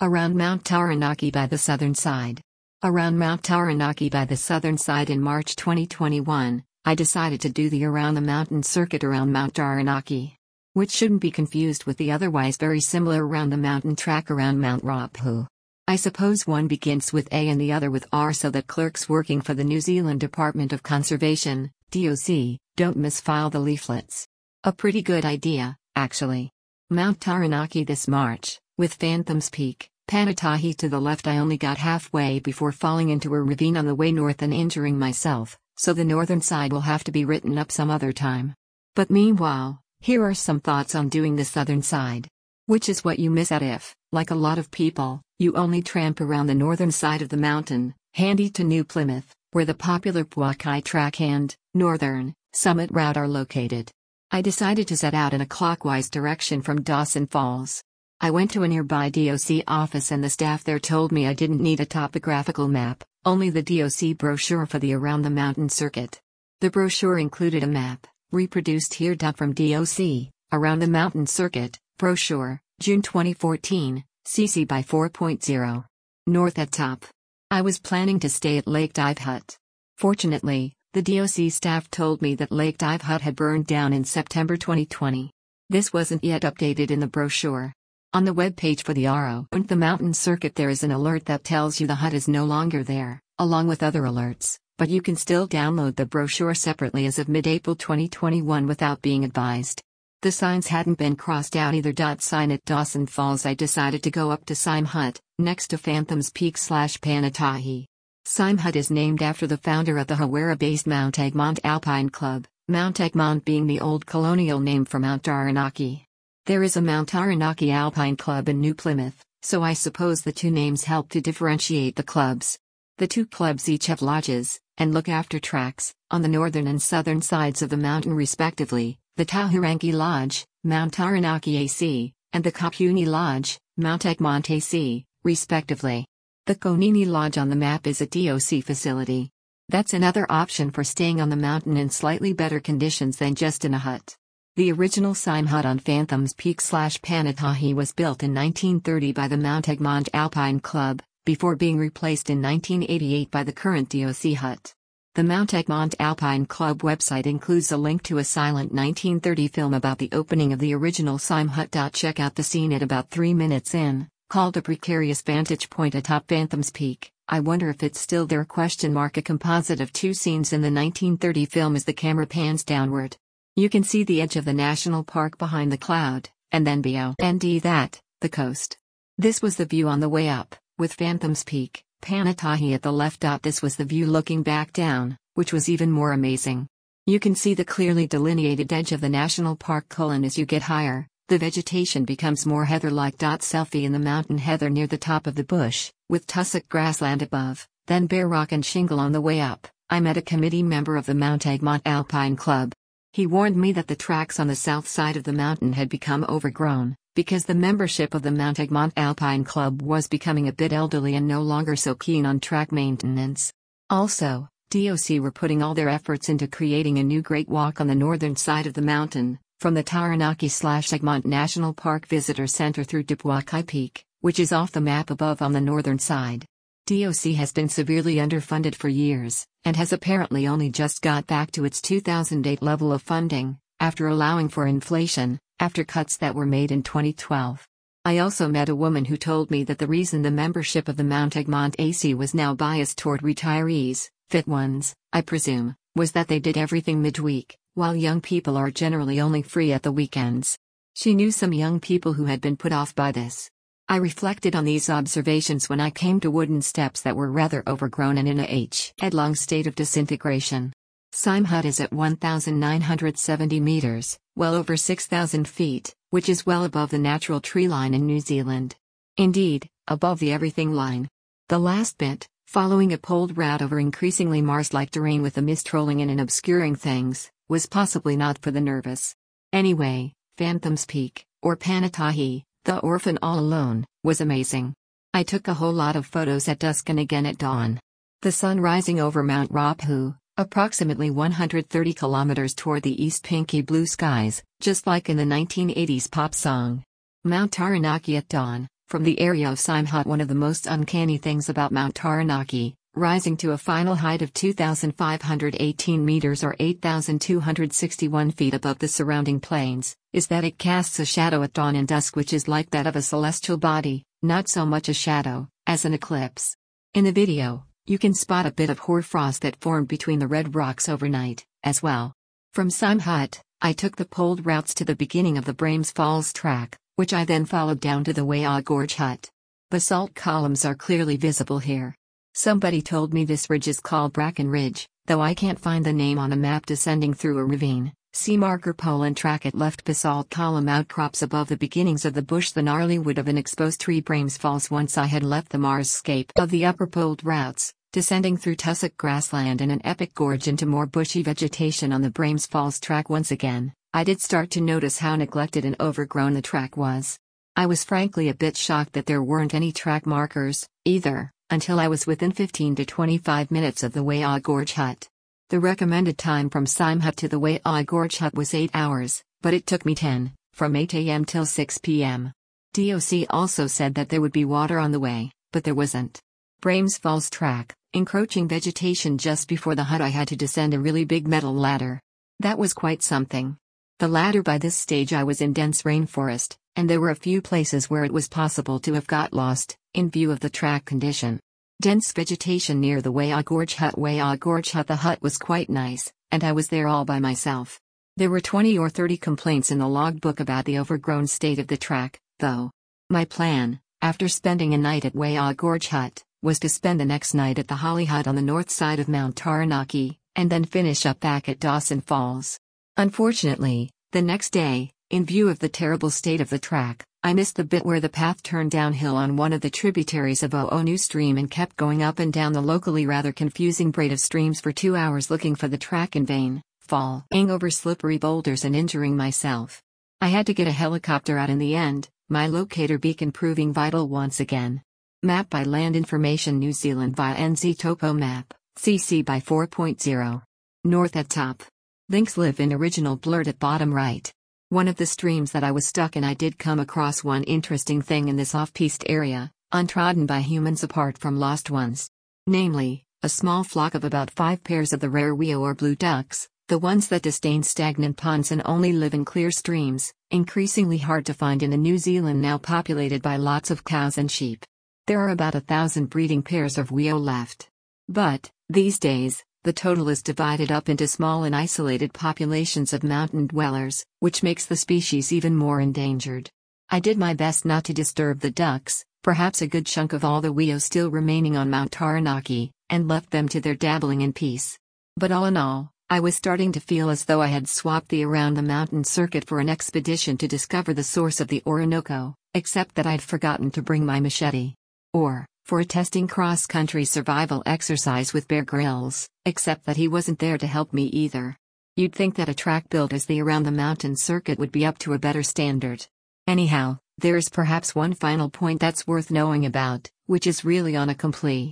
Around Mount Taranaki by the southern side. Around Mount Taranaki by the southern side in March 2021, I decided to do the Around the Mountain circuit around Mount Taranaki. Which shouldn't be confused with the otherwise very similar Around the Mountain track around Mount Ruapehu. I suppose one begins with A and the other with R so that clerks working for the New Zealand Department of Conservation, DOC, don't misfile the leaflets. A pretty good idea, actually. Mount Taranaki this March, with Fanthams Peak, Panitahi to the left. I only got halfway before falling into a ravine on the way north and injuring myself, so the northern side will have to be written up some other time. But meanwhile, here are some thoughts on doing the southern side. Which is what you miss out if, like a lot of people, you only tramp around the northern side of the mountain, handy to New Plymouth, where the popular Pouakai Track and Northern Summit Route are located. I decided to set out in a clockwise direction from Dawson Falls. I went to a nearby DOC office and the staff there told me I didn't need a topographical map, only the DOC brochure for the Around the Mountain circuit. The brochure included a map, reproduced here. From DOC, Around the Mountain circuit, brochure, June 2014, CC by 4.0. North at top. I was planning to stay at Lake Dive Hut. Fortunately, the DOC staff told me that Lake Dive Hut had burned down in September 2020. This wasn't yet updated in the brochure. On the web page for the Around the mountain circuit there is an alert that tells you the hut is no longer there, along with other alerts, but you can still download the brochure separately as of mid-April 2021 without being advised. The signs hadn't been crossed out either. Sign at Dawson Falls. I decided to go up to Syme Hut, next to Fanthams Peak slash Panitahi. Syme Hut is named after the founder of the Hawera based Mount Egmont Alpine Club, Mount Egmont being the old colonial name for Mount Taranaki. There is a Mount Taranaki Alpine Club in New Plymouth, so I suppose the two names help to differentiate the clubs. The two clubs each have lodges, and look after tracks, on the northern and southern sides of the mountain respectively, the Tahurangi Lodge, Mount Taranaki AC, and the Kapuni Lodge, Mount Egmont AC, respectively. The Konini Lodge on the map is a DOC facility. That's another option for staying on the mountain in slightly better conditions than just in a hut. The original Syme hut on Fanthams Peak slash Panitahi was built in 1930 by the Mount Egmont Alpine Club, before being replaced in 1988 by the current DOC hut. The Mount Egmont Alpine Club website includes a link to a silent 1930 film about the opening of the original Syme Hut. Check out the scene at about three minutes in, called a precarious vantage point atop Fantham's Peak. I wonder if it's still there question mark a composite of two scenes in the 1930 film as the camera pans downward. You can see the edge of the national park behind the cloud, and then beyond that, the coast. This was the view on the way up, with Fantham's Peak, Panitahi at the left. This was the view looking back down, which was even more amazing. You can see the clearly delineated edge of the national park colon as you get higher, the vegetation becomes more heather like. Selfie in the mountain heather near the top of the bush, with tussock grassland above, then bare rock and shingle on the way up. I met a committee member of the Mount Egmont Alpine Club. He warned me that the tracks on the south side of the mountain had become overgrown, because the membership of the Mount Egmont Alpine Club was becoming a bit elderly and no longer so keen on track maintenance. Also, DOC were putting all their efforts into creating a new Great Walk on the northern side of the mountain, from the Taranaki slash Egmont National Park Visitor Center through Pouakai Peak, which is off the map above on the northern side. DOC has been severely underfunded for years, and has apparently only just got back to its 2008 level of funding, after allowing for inflation, after cuts that were made in 2012. I also met a woman who told me that the reason the membership of the Mount Egmont AC was now biased toward retirees, fit ones, I presume, was that they did everything midweek, while young people are generally only free at the weekends. She knew some young people who had been put off by this. I reflected on these observations when I came to wooden steps that were rather overgrown and in a H headlong state of disintegration. Syme Hut is at 1,970 meters, well over 6,000 feet, which is well above the natural tree line in New Zealand. Indeed, above the everything line. The last bit, following a poled route over increasingly Mars-like terrain with the mist rolling in and obscuring things, was possibly not for the nervous. Anyway, Fantham's Peak, or Panitahi, the orphan all alone, was amazing. I took a whole lot of photos at dusk and again at dawn. The sun rising over Mount Ruapehu, Approximately 130 kilometers toward the east pinky blue skies, just like in the 1980s pop song. Mount Taranaki at dawn, From the area of Syme Hut one of the most uncanny things about Mount Taranaki, rising to a final height of 2,518 meters or 8,261 feet above the surrounding plains, is that it casts a shadow at dawn and dusk which is like that of a celestial body, not so much a shadow, as an eclipse. In the video, you can spot a bit of hoarfrost that formed between the red rocks overnight, as well. From Syme Hut, I took the poled routes to the beginning of the Brames Falls track, which I then followed down to the Waiaua Gorge hut. Basalt columns are clearly visible here. Somebody told me this ridge is called Bracken Ridge, though I can't find the name on a map descending through a ravine. See marker pole and track at left basalt column outcrops above the beginnings of the bush the gnarly wood of an exposed tree Brames Falls once I had left the Marsscape of the upper poled routes, descending through tussock grassland and an epic gorge into more bushy vegetation on the Brames Falls track once again, I did start to notice how neglected and overgrown the track was. I was frankly a bit shocked that there weren't any track markers, either until I was within 15 to 25 minutes of the Waiaua Gorge Hut. The recommended time from Syme Hut to the Waiaua Gorge Hut was 8 hours, but it took me 10, from 8 am till 6 pm. DOC also said that there would be water on the way, but there wasn't. Brames Falls track, encroaching vegetation just before the hut I had to descend a really big metal ladder. That was quite something. The ladder by this stage I was in dense rainforest, and there were a few places where it was possible to have got lost, in view of the track condition. Dense vegetation near the Waiaua Gorge Hut Waiaua Gorge Hut The hut was quite nice, and I was there all by myself. There were 20 or 30 complaints in the logbook about the overgrown state of the track, though. My plan, after spending a night at Waiaua Gorge Hut, was to spend the next night at the Holly Hut on the north side of Mount Taranaki, and then finish up back at Dawson Falls. Unfortunately, the next day, in view of the terrible state of the track, I missed the bit where the path turned downhill on one of the tributaries of Oonu Stream and kept going up and down the locally rather confusing braid of streams for two hours looking for the track in vain, falling over slippery boulders and injuring myself. I had to get a helicopter out in the end, my locator beacon proving vital once again. Map by Land Information New Zealand via NZ Topo Map, CC by 4.0. North at top. Links live in original blurred at bottom right. One of the streams that I was stuck in I did come across one interesting thing in this off-piste area, untrodden by humans apart from lost ones. Namely, a small flock of about five pairs of the rare Whio or blue ducks, the ones that disdain stagnant ponds and only live in clear streams, increasingly hard to find in a New Zealand now populated by lots of cows and sheep. There are about a thousand breeding pairs of Whio left. But, these days, the total is divided up into small and isolated populations of mountain dwellers, which makes the species even more endangered. I did my best not to disturb the ducks, perhaps a good chunk of all the Whio still remaining on Mount Taranaki, and left them to their dabbling in peace. But all in all, I was starting to feel as though I had swapped the around the mountain circuit for an expedition to discover the source of the Orinoco, except that I'd forgotten to bring my machete. Or, for a testing cross country survival exercise with Bear Grylls, except that he wasn't there to help me either. You'd think that a track built as the Around the Mountain circuit would be up to a better standard. Anyhow, there is perhaps one final point that's worth knowing about, which is really on a complete